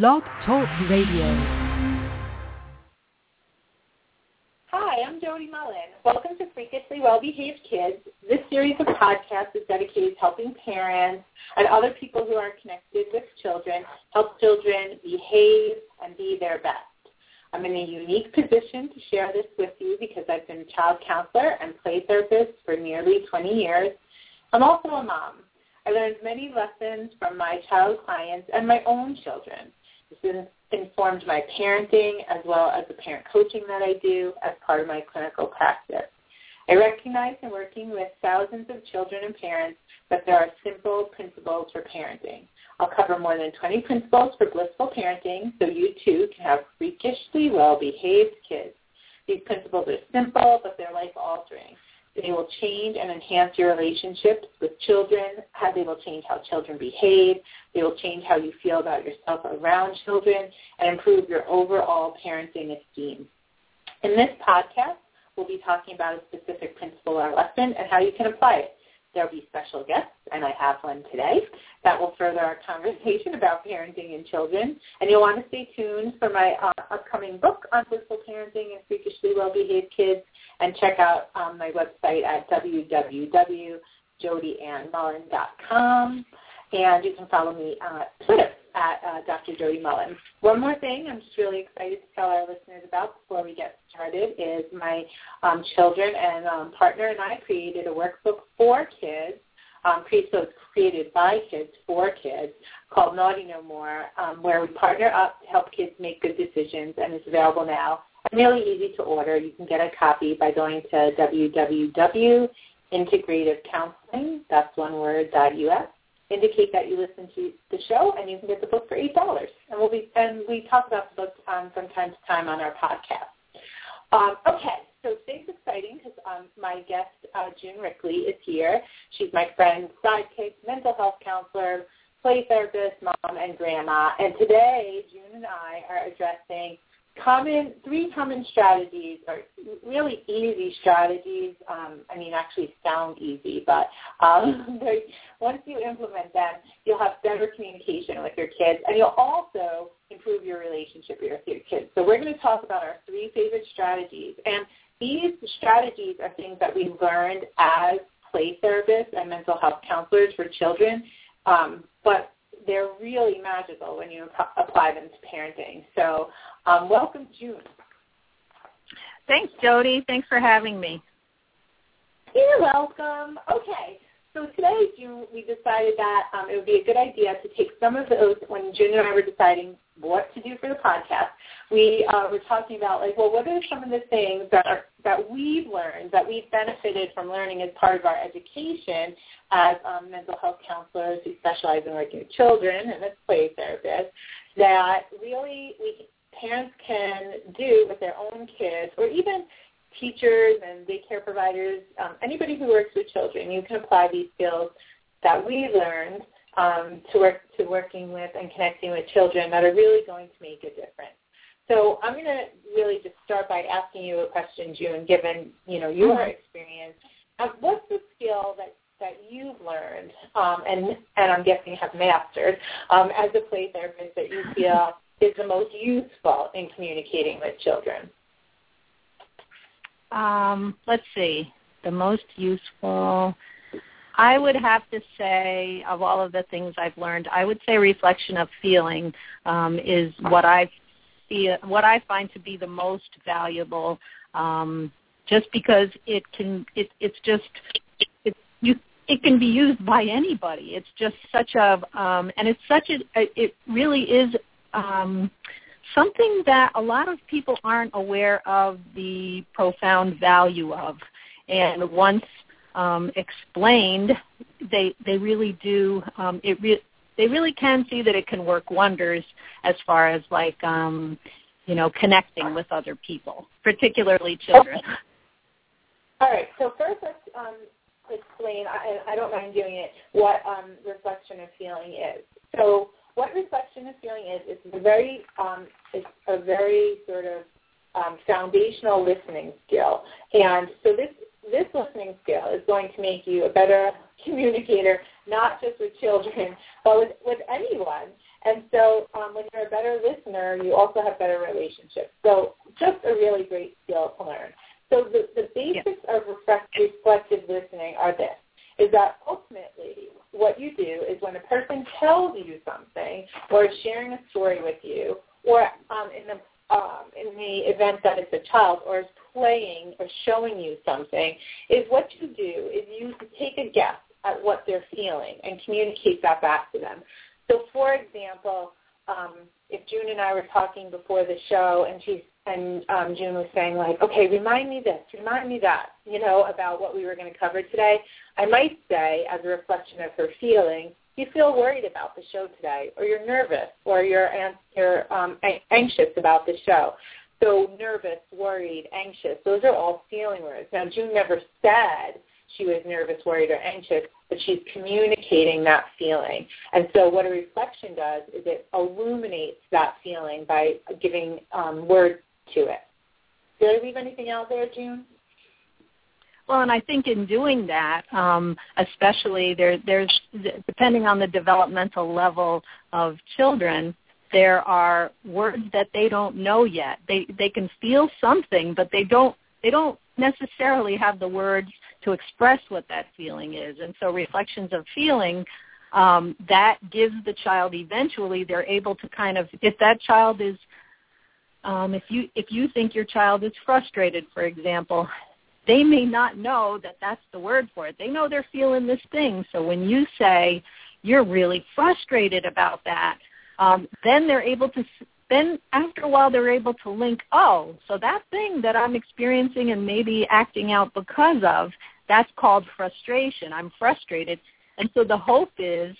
Blog Talk Radio. Hi, I'm Jody Mullen. Welcome to Freakishly Well-Behaved Kids. This series of podcasts is dedicated to helping parents and other people who are connected with children help children behave and be their best. I'm in a unique position to share this with you because I've been a child counselor and play therapist for nearly 20 years. I'm also a mom. I learned many lessons from my child clients and my own children. This informed my parenting as well as the parent coaching that I do as part of my clinical practice. I recognize in working with thousands of children and parents that there are simple principles for parenting. I'll cover more than 20 principles for blissful parenting so you too can have freakishly well-behaved kids. These principles are simple, but they're life-altering. They will change and enhance your relationships with children. They will change how children behave. They will change how you feel about yourself around children and improve your overall parenting esteem. In this podcast, we'll be talking about a specific principle or lesson and how you can apply it. There'll be special guests, and I have one today, that will further our conversation about parenting and children. And you'll want to stay tuned for my uh, upcoming book on blissful parenting and freakishly well-behaved kids, and check out um, my website at www.jodyannmullen.com. And you can follow me on Twitter at uh, Dr. Jody Mullen. One more thing I'm just really excited to tell our listeners about before we get started is my um, children and um, partner and I created a workbook for kids, um, so it's created by kids for kids called Naughty No More, um, where we partner up to help kids make good decisions, and it's available now. It's really easy to order. You can get a copy by going to www.integrativecounseling, that's one word, .us indicate that you listen to the show, and you can get the book for eight dollars. And we'll be and we talk about the book um, from time to time on our podcast. Um, okay, so today's exciting because um, my guest uh, June Rickley is here. She's my friend, sidekick, mental health counselor, play therapist, mom, and grandma. And today, June and I are addressing common three common strategies are really easy strategies. Um, I mean, actually sound easy, but um, once you implement them, you'll have better communication with your kids, and you'll also improve your relationship with your kids. So we're going to talk about our three favorite strategies, and these strategies are things that we learned as play therapists and mental health counselors for children. Um, but they're really magical when you apply them to parenting. So um, welcome, June. Thanks, Jody. Thanks for having me. You're welcome. Okay. So today, June, we decided that um, it would be a good idea to take some of those, when June and I were deciding what to do for the podcast, we uh, were talking about, like, well, what are some of the things that, are, that we've learned, that we've benefited from learning as part of our education as um, mental health counselors who specialize in working with children and as play therapists, that really we parents can do with their own kids or even teachers and daycare providers, um, anybody who works with children, you can apply these skills that we learned um, to work to working with and connecting with children that are really going to make a difference. So I'm going to really just start by asking you a question, June, given you know your mm-hmm. experience. Um, what's the skill that that you've learned um, and and I'm guessing have mastered um, as a play therapist that you feel is the most useful in communicating with children? Um, let's see. The most useful. I would have to say, of all of the things I've learned, I would say reflection of feeling um, is what I feel, what I find to be the most valuable. Um, just because it can, it, it's just, it, you, it can be used by anybody. It's just such a, um, and it's such a, it really is um, something that a lot of people aren't aware of the profound value of. And once um, explained, they they really do. Um, it re- they really can see that it can work wonders as far as like um, you know connecting with other people, particularly children. Okay. All right. So first, let's um, explain. I, I don't mind doing it. What um, reflection of feeling is. So what reflection of feeling is? It's a very um, it's a very sort of um, foundational listening skill, and so this this listening skill is going to make you a better communicator, not just with children, but with, with anyone. And so um, when you're a better listener, you also have better relationships. So just a really great skill to learn. So the, the basics yeah. of reflective listening are this, is that ultimately what you do is when a person tells you something or is sharing a story with you or um, in the um, in the event that it's a child or is playing or showing you something, is what you do is you take a guess at what they're feeling and communicate that back to them. So, for example, um, if June and I were talking before the show, and she's and um, June was saying like, okay, remind me this, remind me that, you know, about what we were going to cover today. I might say, as a reflection of her feeling, you feel worried about the show today, or you're nervous, or you're you're um, anxious about the show. So nervous, worried, anxious, those are all feeling words. Now, June never said she was nervous, worried, or anxious, but she's communicating that feeling. And so what a reflection does is it illuminates that feeling by giving um, words to it. Did I leave anything out there, June? Well, and I think in doing that, um, especially there, there's depending on the developmental level of children, there are words that they don't know yet. They they can feel something, but they don't they don't necessarily have the words to express what that feeling is. And so reflections of feeling um, that gives the child eventually they're able to kind of if that child is um, if you if you think your child is frustrated, for example, they may not know that that's the word for it. They know they're feeling this thing. So when you say you're really frustrated about that, um, then they're able to then after a while they're able to link, oh, so that thing that I'm experiencing and maybe acting out because of, that's called frustration. I'm frustrated. And so the hope is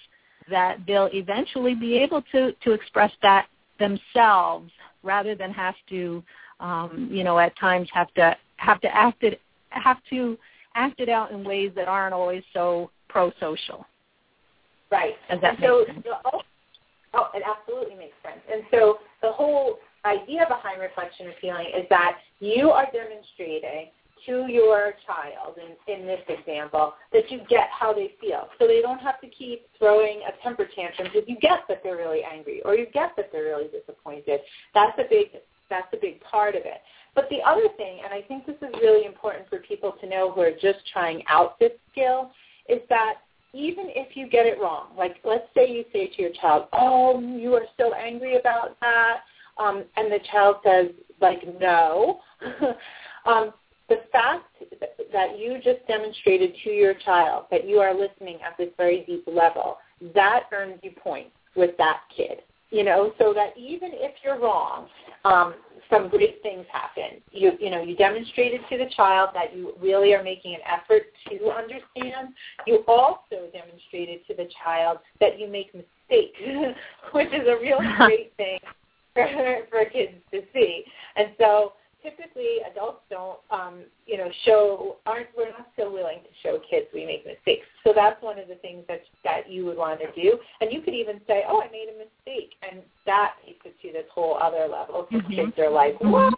that they'll eventually be able to, to express that themselves rather than have to, um, you know, at times have to have to act it have to act it out in ways that aren't always so pro-social. Right. Does that and so sense? The, oh, it absolutely makes sense. And so the whole idea behind reflection of feeling is that you are demonstrating to your child in, in this example that you get how they feel. So they don't have to keep throwing a temper tantrum because you get that they're really angry or you get that they're really disappointed. That's a big that's a big part of it. But the other thing, and I think this is really important for people to know who are just trying out this skill, is that even if you get it wrong, like let's say you say to your child, oh, you are so angry about that, um, and the child says, like, no, um, the fact that you just demonstrated to your child that you are listening at this very deep level, that earns you points with that kid. You know, so that even if you're wrong, um, some great things happen. You, you know, you demonstrated to the child that you really are making an effort to understand. You also demonstrated to the child that you make mistakes, which is a really great thing for, for kids to see. And so typically adults don't, um, you know, show aren't we're not so willing to show kids we make mistakes. So that's one of the things that that you would want to do. And you could even say, "Oh, I made a mistake," and that takes it to this whole other level. Because mm-hmm. kids are like, "What?"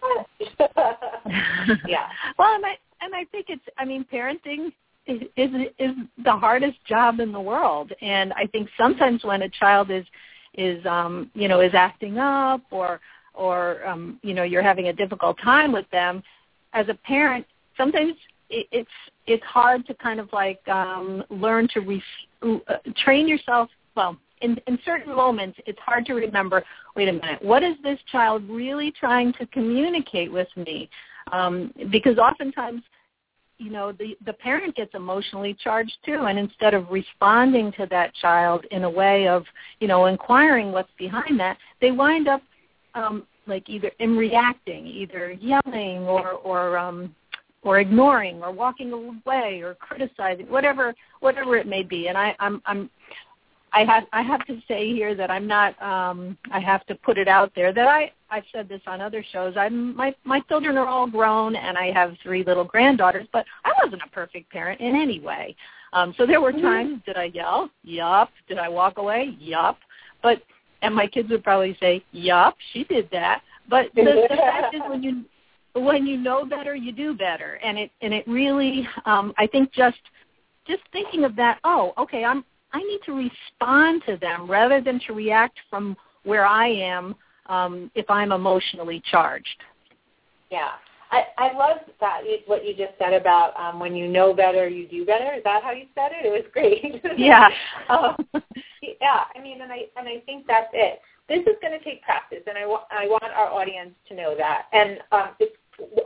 yeah. Well, and I and I think it's. I mean, parenting is, is is the hardest job in the world, and I think sometimes when a child is is um you know is acting up or or um, you know you're having a difficult time with them, as a parent, sometimes it, it's it's hard to kind of like um, learn to re- train yourself. Well, in, in certain moments, it's hard to remember. Wait a minute, what is this child really trying to communicate with me? Um, because oftentimes you know the the parent gets emotionally charged too and instead of responding to that child in a way of you know inquiring what's behind that they wind up um, like either in reacting, either yelling or or um, or ignoring or walking away or criticizing, whatever whatever it may be. And I, I'm I'm I have I have to say here that I'm not. Um, I have to put it out there that I I've said this on other shows. I'm my my children are all grown and I have three little granddaughters, but I wasn't a perfect parent in any way. Um, so there were Mm-hmm. times did I yell? Yup. Did I walk away? Yup. But and my kids would probably say, "Yup, she did that." But the, the fact is, when you when you know better, you do better, and it and it really, um, I think just just thinking of that. Oh, okay, I'm I need to respond to them rather than to react from where I am um, if I'm emotionally charged. Yeah. I, I love that what you just said about um, when you know better, you do better. Is that how you said it? It was great. Yeah. um, yeah. I mean, and I and I think that's it. This is going to take practice, and I want I want our audience to know that. And um, it's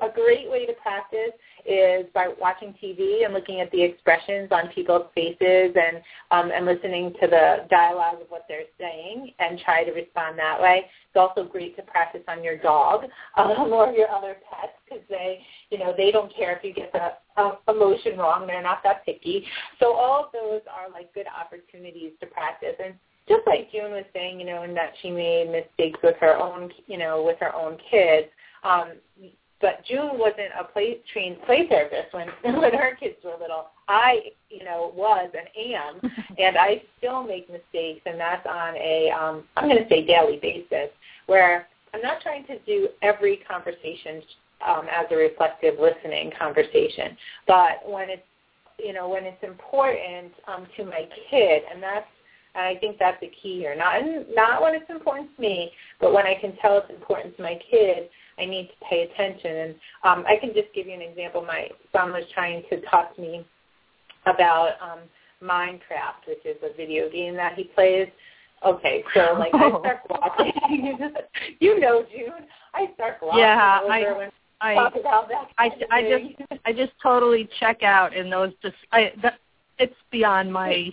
a great way to practice is by watching TV and looking at the expressions on people's faces and um, and listening to the dialogue of what they're saying and try to respond that way. It's also great to practice on your dog um, or your other pets because they, you know, they don't care if you get the uh, emotion wrong. They're not that picky. So all of those are like good opportunities to practice. And just like June was saying, you know, and that she made mistakes with her own, you know, with her own kids. Um, but June wasn't a play trained play therapist when when her kids were little. I, you know, was and am, and I still make mistakes, and that's on a um, I'm going to say daily basis, where I'm not trying to do every conversation um, as a reflective listening conversation, but when it's you know when it's important um, to my kid, and that's and I think that's the key here. Not not when it's important to me, but when I can tell it's important to my kid, I need to pay attention. And um, I can just give you an example. My son was trying to talk to me about um, Minecraft, which is a video game that he plays. Okay, so like I start watching. you know, June. I start glossing Yeah, over I- when I talk about that. I, I just I just totally check out in those just I that it's beyond my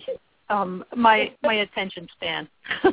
um my my attention span.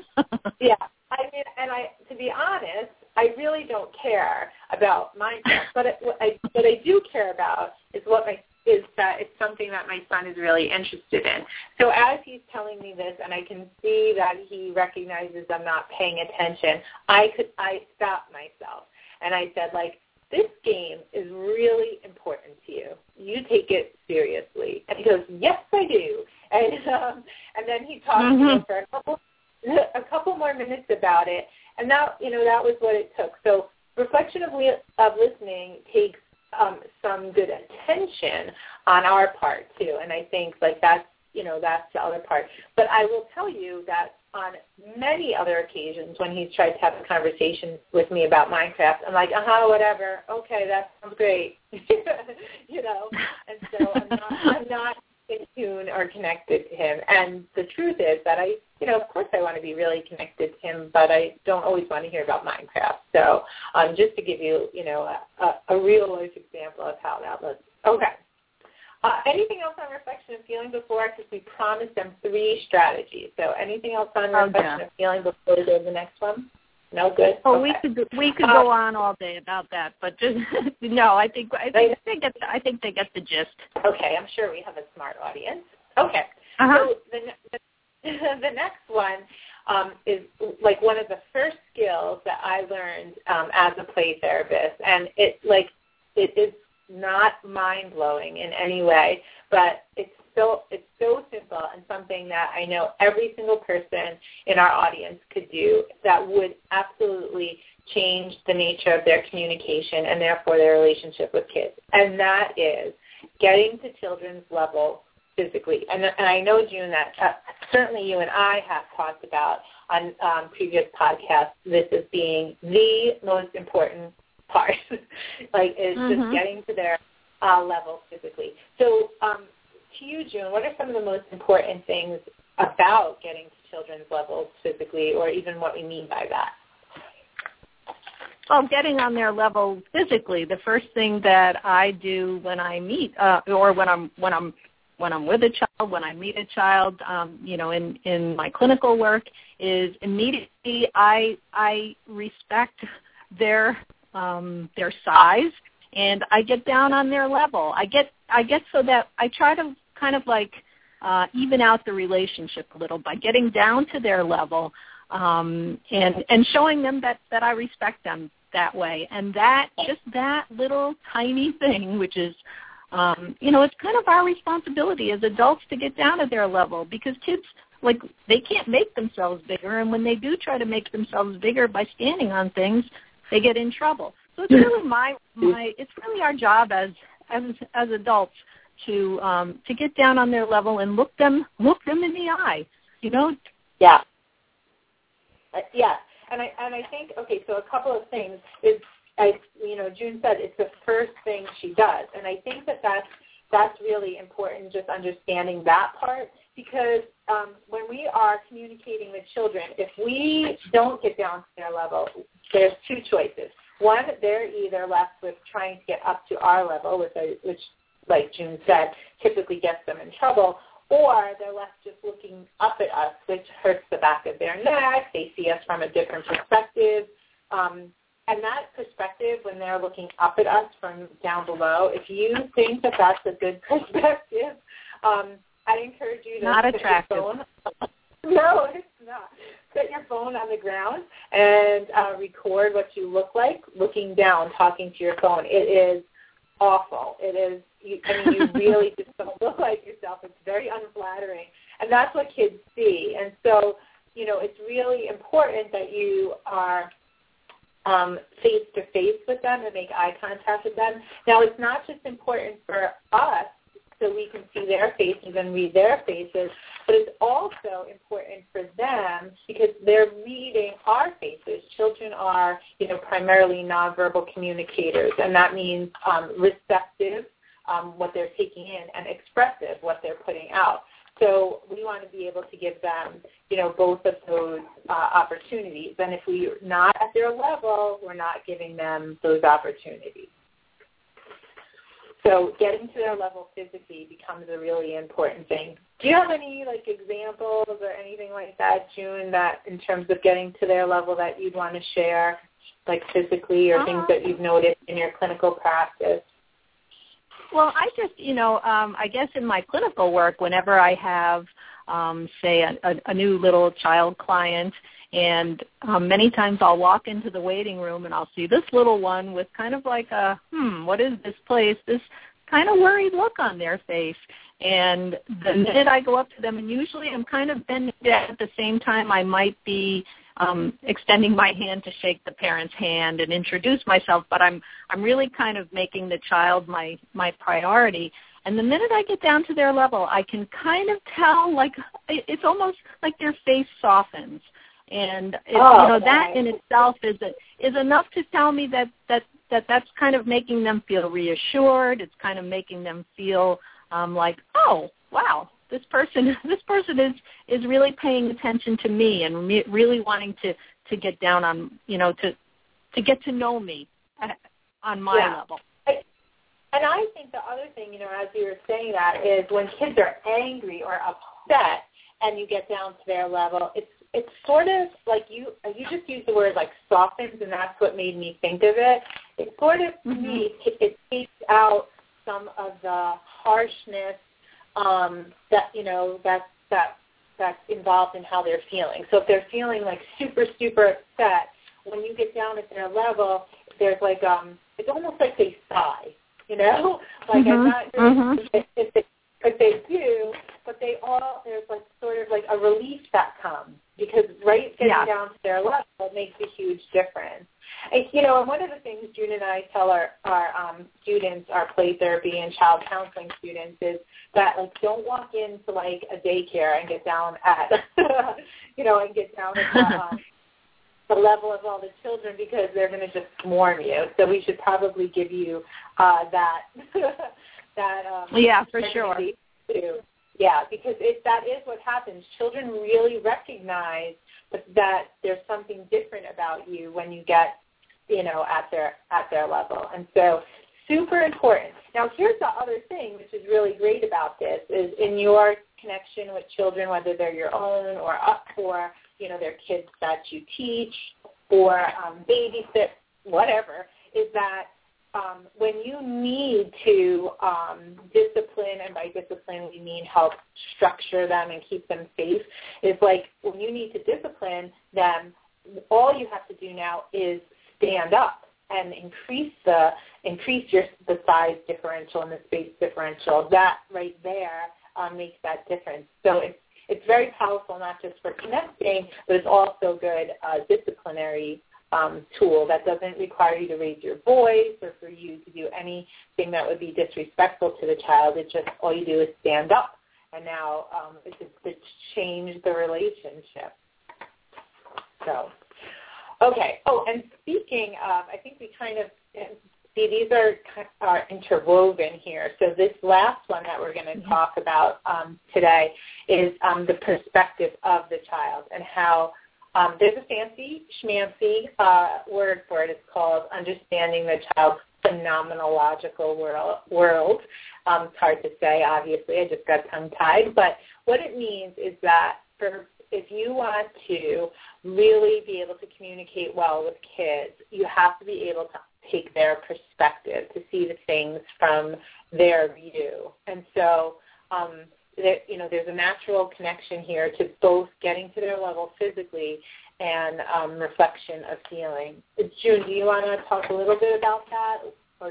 Yeah, I mean, and I, to be honest, I really don't care about Minecraft, but it, what I, what I do care about is what my is that it's something that my son is really interested in. So as he's telling me this, and I can see that he recognizes I'm not paying attention, I could I stopped myself and I said like. This game is really important to you. You take it seriously. And he goes, yes, I do. And um, and then he talked to me Mhm. for a couple a couple more minutes about it, and that you know that was what it took. So reflection of li- of listening takes um, some good attention on our part too, and I think like that's you know that's the other part. But I will tell you that on many other occasions when he's tried to have a conversation with me about Minecraft, I'm like, uh huh, whatever, okay, that sounds great, you know, and so I'm not I'm not in tune or connected to him. And the truth is that I, you know, of course I want to be really connected to him, but I don't always want to hear about Minecraft. So um, just to give you, you know, a, a, real life example of how that looks. Okay. Uh, anything else on reflection and feeling before? Because we promised them three strategies. So anything else on Oh, reflection yeah. and feeling before we go to the next one? No, good. Oh, okay. we could we could Uh, go on all day about that, but just no. I think I think they get the, I think they get the gist. Okay, I'm sure we have a smart audience. Okay. Uh-huh. So the, ne- the next one um, is like one of the first skills that I learned um, as a play therapist, and it like it is not mind blowing in any way, but it's so it's so simple and something that I know every single person in our audience could do that would absolutely change the nature of their communication and therefore their relationship with kids, and that is getting to children's level physically. And, and I know, June, that uh, certainly you and I have talked about on um, previous podcasts this as being the most important part, like is Mhm. just getting to their uh, level physically. So um, to you, June, what are some of the most important things about getting to children's levels physically or even what we mean by that? Well, getting on their level physically, the first thing that I do when I meet, uh, or when I'm when I'm when I'm with a child, when I meet a child, um, you know, in in my clinical work, is immediately I I respect their um, their size and I get down on their level. I get I get so that I try to kind of like uh, even out the relationship a little by getting down to their level um, and and showing them that that I respect them that way. And that just that little tiny thing, which is um, you know, it's kind of our responsibility as adults to get down to their level because kids like they can't make themselves bigger and when they do try to make themselves bigger by standing on things, they get in trouble. So it's really my my it's really our job as as as adults to um to get down on their level and look them look them in the eye. You know? Yeah. Uh, yeah. And I and I think okay, so a couple of things is I you know June said it's the first thing she does, and I think that that's that's really important. Just understanding that part because um, when we are communicating with children, if we don't get down to their level, there's two choices. One, they're either left with trying to get up to our level, which, I, which like June said, typically gets them in trouble, or they're left just looking up at us, which hurts the back of their neck. They see us from a different perspective. Um, and that perspective, when they're looking up at us from down below, if you think that that's a good perspective, um, I encourage you to not put attractive. your phone. no, it's not. Put your phone on the ground and uh, record what you look like looking down, talking to your phone. It is awful. It is. You, I mean, you really just don't look like yourself. It's very unflattering, and that's what kids see. And so, you know, it's really important that you are um, face to face with them and make eye contact with them. Now, it's not just important for us so we can see their faces and read their faces, but it's also important for them because they're reading our faces. Children are, you know, primarily nonverbal communicators, and that means um, receptive, um, what they're taking in, and expressive, what they're putting out. So we want to be able to give them, you know, both of those uh, opportunities. And if we're not at their level, we're not giving them those opportunities. So getting to their level physically becomes a really important thing. Do you have any like examples or anything like that, June, that in terms of getting to their level that you'd want to share, like physically or things that you've noticed in your clinical practice? Well, I just, you know, um, I guess in my clinical work, whenever I have, um, say, a, a, a new little child client and um, many times I'll walk into the waiting room and I'll see this little one with kind of like a, hmm, what is this place? This kind of worried look on their face. And the minute I go up to them, and usually I'm kind of bending at the same time, I might be um, extending my hand to shake the parent's hand and introduce myself, but I'm I'm really kind of making the child my my priority. And the minute I get down to their level, I can kind of tell, like it's almost like their face softens and it, oh, you know that in itself is a, is enough to tell me that that that that's kind of making them feel reassured. It's kind of making them feel um, like, oh, wow, this person this person is is really paying attention to me and me, really wanting to to get down on you know to to get to know me at, on my yeah. level. And I think the other thing, you know, as you were saying that, is when kids are angry or upset and you get down to their level, it's it's sort of like you you just used the word like softens, and that's what made me think of it. It sort of mm-hmm. me it takes out some of the harshness um, that you know that that that's involved in how they're feeling. So if they're feeling like super super upset, when you get down at their level, there's like um it's almost like they sigh, you know, like mm-hmm. I'm not sure mm-hmm. if, if they but they do, but they all there's like sort of like a relief that comes because right getting yeah. down to their level makes a huge difference. You know, and one of the things June and I tell our our um, students, our play therapy and child counseling students, is that like don't walk into like a daycare and get down at you know and get down at the, um, the level of all the children because they're going to just swarm you. So we should probably give you uh, that that um, yeah for sure. Too. Yeah, because it, that is what happens. Children really recognize that there's something different about you when you get, you know, at their at their level, and so super important. Now, here's the other thing, which is really great about this, is in your connection with children, whether they're your own or up for, you know, their kids that you teach or um, babysit, whatever, is that um, when you need to um, discipline, and by discipline we mean help structure them and keep them safe, is like when you need to discipline them, all you have to do now is stand up and increase the increase your the size differential and the space differential. That right there um, makes that difference. So it's it's very powerful not just for connecting, but it's also good uh, disciplinary um, tool that doesn't require you to raise your voice or for you to do anything that would be disrespectful to the child. It's just all you do is stand up, and now um, it's to change the relationship. So, okay. Oh, and speaking of, I think we kind of see these are are interwoven here. So this last one that we're going to mm-hmm. talk about um, today is um, the perspective of the child and how um, there's a fancy schmancy uh, word for it. It's called understanding the child's phenomenological world. world. Um, it's hard to say, obviously. I just got tongue-tied. But what it means is that for if you want to really be able to communicate well with kids, you have to be able to take their perspective, to see the things from their view. And so, um, there, you know, there's a natural connection here to both getting to their level physically and um, reflection of feeling. June, do you want to talk a little bit about that, or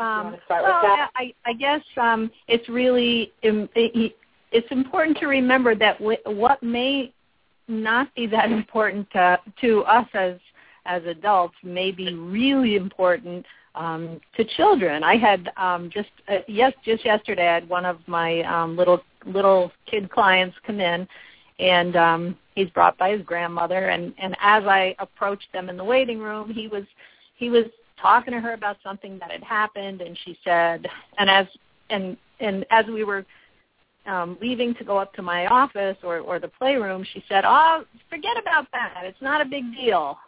um, want to start well, with that? I, I guess um, it's really it's important to remember that what may not be that important to, to us as as adults may be really important um, to children. I had um, just uh, yes, just yesterday I had one of my um, little little kid clients come in, and um, he's brought by his grandmother. And and as I approached them in the waiting room, he was he was talking to her about something that had happened, and she said, and as and and as we were um, leaving to go up to my office or, or the playroom, she said, "Oh, forget about that. It's not a big deal."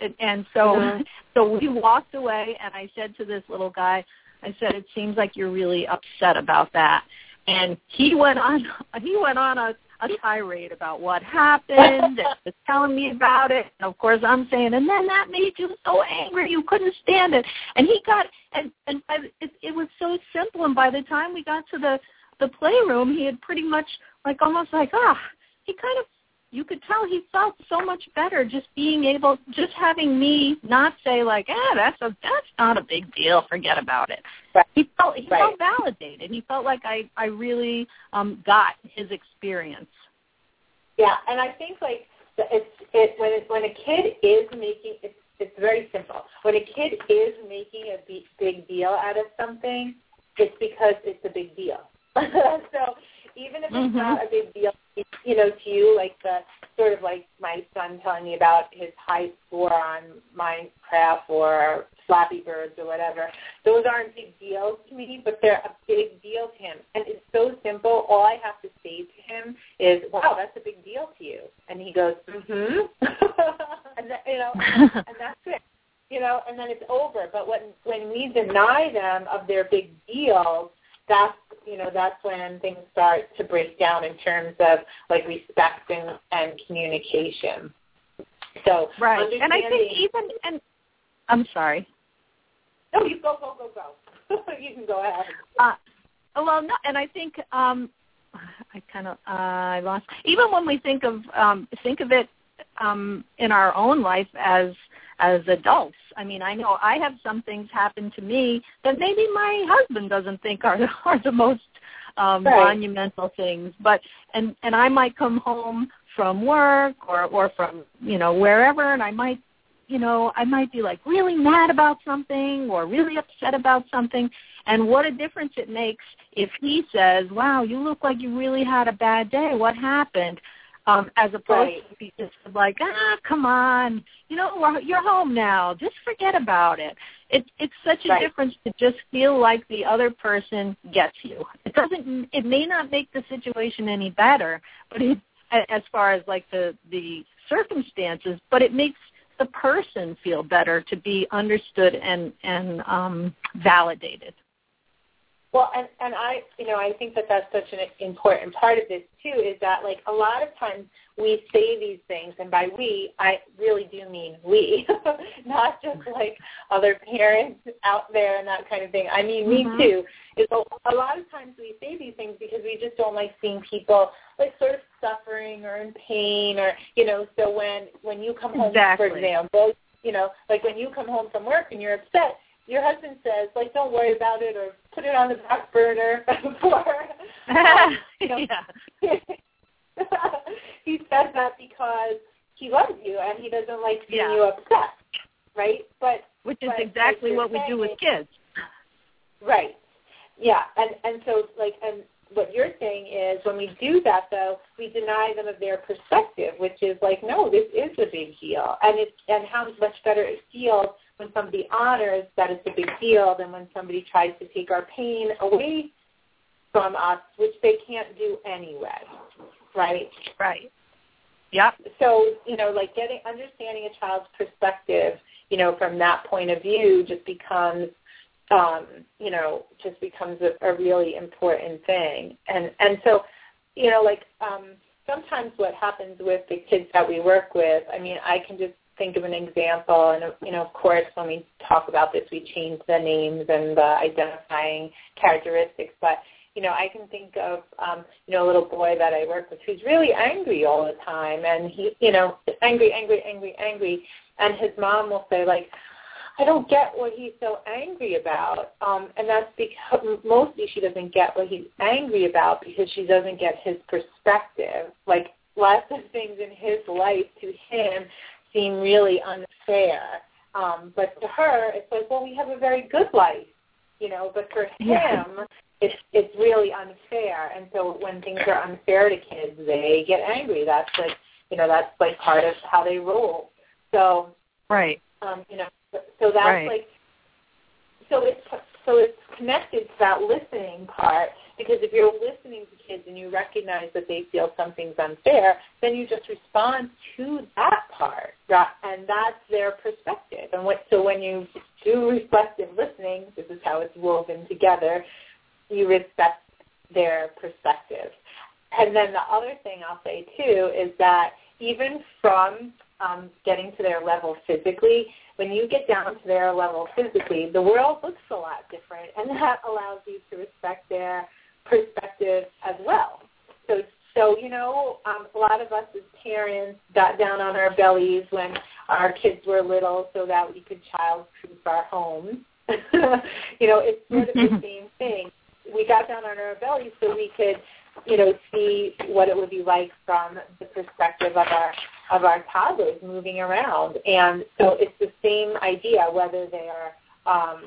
And, and so, mm-hmm. so we walked away, and I said to this little guy, I said, "It seems like you're really upset about that." And he went on, he went on a, a tirade about what happened and was telling me about it. And of course, I'm saying, and then that made you so angry you couldn't stand it. And he got, and and by, it, it was so simple. And by the time we got to the the playroom, he had pretty much like almost like ah, he kind of you could tell he felt so much better just being able just having me not say like ah that's a that's not a big deal forget about it right. he felt he right. felt validated he felt like i i really um got his experience yeah and i think like it's it when it, when a kid is making it's it's very simple when a kid is making a big big deal out of something it's because it's a big deal so even if it's mm-hmm. not a big deal, you know, to you, like the sort of like my son telling me about his high score on Minecraft or Flappy Birds or whatever, those aren't big deals to me, but they're a big deal to him. And it's so simple. All I have to say to him is, "Wow, that's a big deal to you," and he goes, "Mm-hmm," and that, you know, and that's it you know, and then it's over. But when when we deny them of their big deals, that's you know that's when things start to break down in terms of like respect and, and communication. So right, and I think even and I'm sorry. No, you go go go go. you can go ahead. Uh, well, no, and I think um, I kind of uh, I lost. Even when we think of um, think of it um, in our own life as as adults. I mean, I know I have some things happen to me that maybe my husband doesn't think are are the most um, right. monumental things, but and and I might come home from work or or from you know wherever, and I might you know I might be like really mad about something or really upset about something, and what a difference it makes if he says, "Wow, you look like you really had a bad day. What happened?" Um, as opposed right. to be just like, ah, come on, you know, you're home now. Just forget about it. It it's such a right. difference to just feel like the other person gets you. It doesn't. It may not make the situation any better, but it, as far as like the the circumstances, but it makes the person feel better to be understood and and um, validated. Well, and and I, you know, I think that that's such an important part of this too. Is that like a lot of times we say these things, and by we, I really do mean we, not just like other parents out there and that kind of thing. I mean mm-hmm. me too. Is a, a lot of times we say these things because we just don't like seeing people like sort of suffering or in pain, or you know. So when when you come home, exactly. for example, you know, like when you come home from work and you're upset your husband says, like, don't worry about it or put it on the back burner for, um, you know, yeah. he says that because he loves you and he doesn't like seeing Yeah. you upset, right? But Which is but exactly what we do with saying- kids. Right. Yeah, and and so like and what you're saying is when we do that though, we deny them of their perspective, which is like, no, this is a big deal, and it's and how much better it feels when somebody honors that it's a big deal than when somebody tries to take our pain away from us, which they can't do anyway, right? Right. Yeah. So you know, like getting understanding a child's perspective, you know, from that point of view, just becomes um, you know, just becomes a, a really important thing. And and so, you know, like um, sometimes what happens with the kids that we work with, I mean, I can just think of an example, and you know, of course, when we talk about this, we change the names and the identifying characteristics, but you know, I can think of, um, you know, a little boy that I work with who's really angry all the time, and he, you know, angry, angry, angry, angry, and his mom will say like, I don't get what he's so angry about. Um, and that's because mostly she doesn't get what he's angry about because she doesn't get his perspective. Like lots of things in his life to him seem really unfair. Um, but to her, it's like, well, we have a very good life, you know. But for him, Yeah. it's it's really unfair. And so when things are unfair to kids, they get angry. That's like, you know, that's like part of how they roll. So Right. um, you know, so that's Right. like, so it's so it's connected to that listening part because if you're listening to kids and you recognize that they feel something's unfair, then you just respond to that part, right? and that's their perspective. And what so when you do reflective listening, this is how it's woven together. You respect their perspective. And then the other thing I'll say too is that even from um, getting to their level physically, when you get down to their level physically, the world looks a lot different, and that allows you to respect their perspective as well. So, so you know, um, a lot of us as parents got down on our bellies when our kids were little, so that we could child-proof our homes. you know, it's sort of the same thing. We got down on our bellies so we could you know, see what it would be like from the perspective of our of our toddlers moving around. And so it's the same idea, whether they are, um,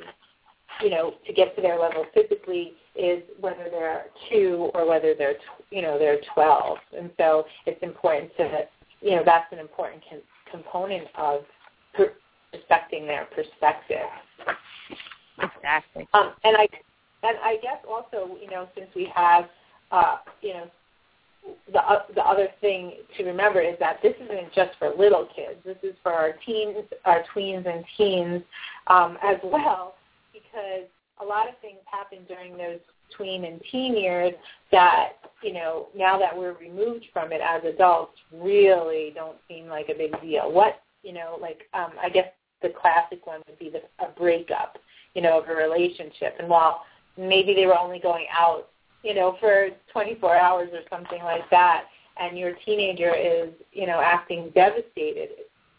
you know, to get to their level physically is whether they're two or whether they're, you know, they're 12. And so it's important to, you know, that's an important con- component of per- respecting their perspective. Exactly. Um, and I, and I guess also, you know, since we have uh, you know, the the other thing to remember is that this isn't just for little kids. This is for our teens, our tweens and teens um, as well, because a lot of things happen during those tween and teen years that you know now that we're removed from it as adults really don't seem like a big deal. What you know, like um, I guess the classic one would be the, a breakup, you know, of a relationship, and while maybe they were only going out you know, for 24 hours or something like that, and your teenager is, you know, acting devastated,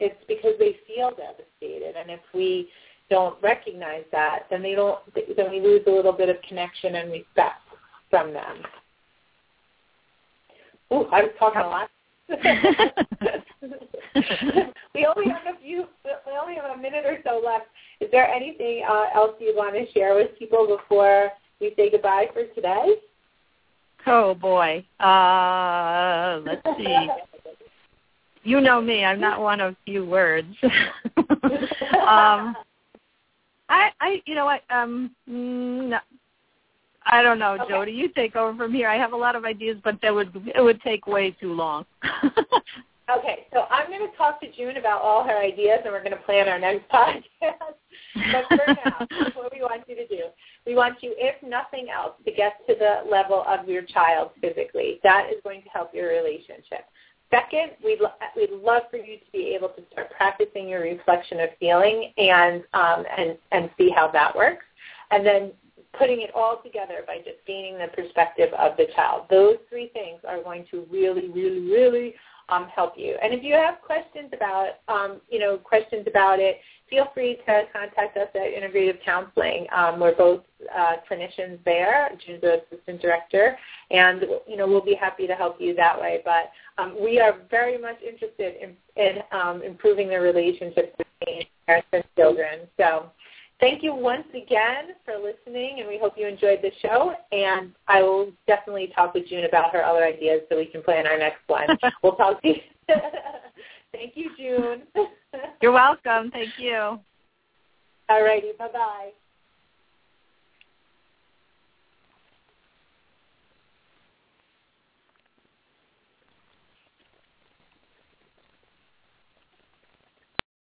it's because they feel devastated. And if we don't recognize that, then they don't, then we lose a little bit of connection and respect from them. Ooh, I was talking a lot. we only have a few. We only have a minute or so left. Is there anything uh, else you want to share with people before we say goodbye for today? Oh boy. Uh let's see. You know me, I'm not one of few words. um I I you know what um mm, no, I don't know, Okay. Jody. You take over from here. I have a lot of ideas, but that would it would take way too long. Okay, so I'm going to talk to June about all her ideas, and we're going to plan our next podcast. but for now, what we want you to do. We want you, if nothing else, to get to the level of your child physically. That is going to help your relationship. Second, we'd, lo- we'd love for you to be able to start practicing your reflection of feeling and, um, and, and see how that works. And then putting it all together by just gaining the perspective of the child. Those three things are going to really, really, really um, help you. And if you have questions about, um, you know, questions about it, feel free to contact us at Integrative Counseling. Um, we're both uh, clinicians there. June's the assistant director, and you know we'll be happy to help you that way. But um, we are very much interested in, in um, improving the relationships between parents and children. So thank you once again for listening, and we hope you enjoyed the show. And I will definitely talk with June about her other ideas so we can plan our next one. we'll talk to you. Thank you, June. You're welcome. Thank you. All righty. Bye-bye.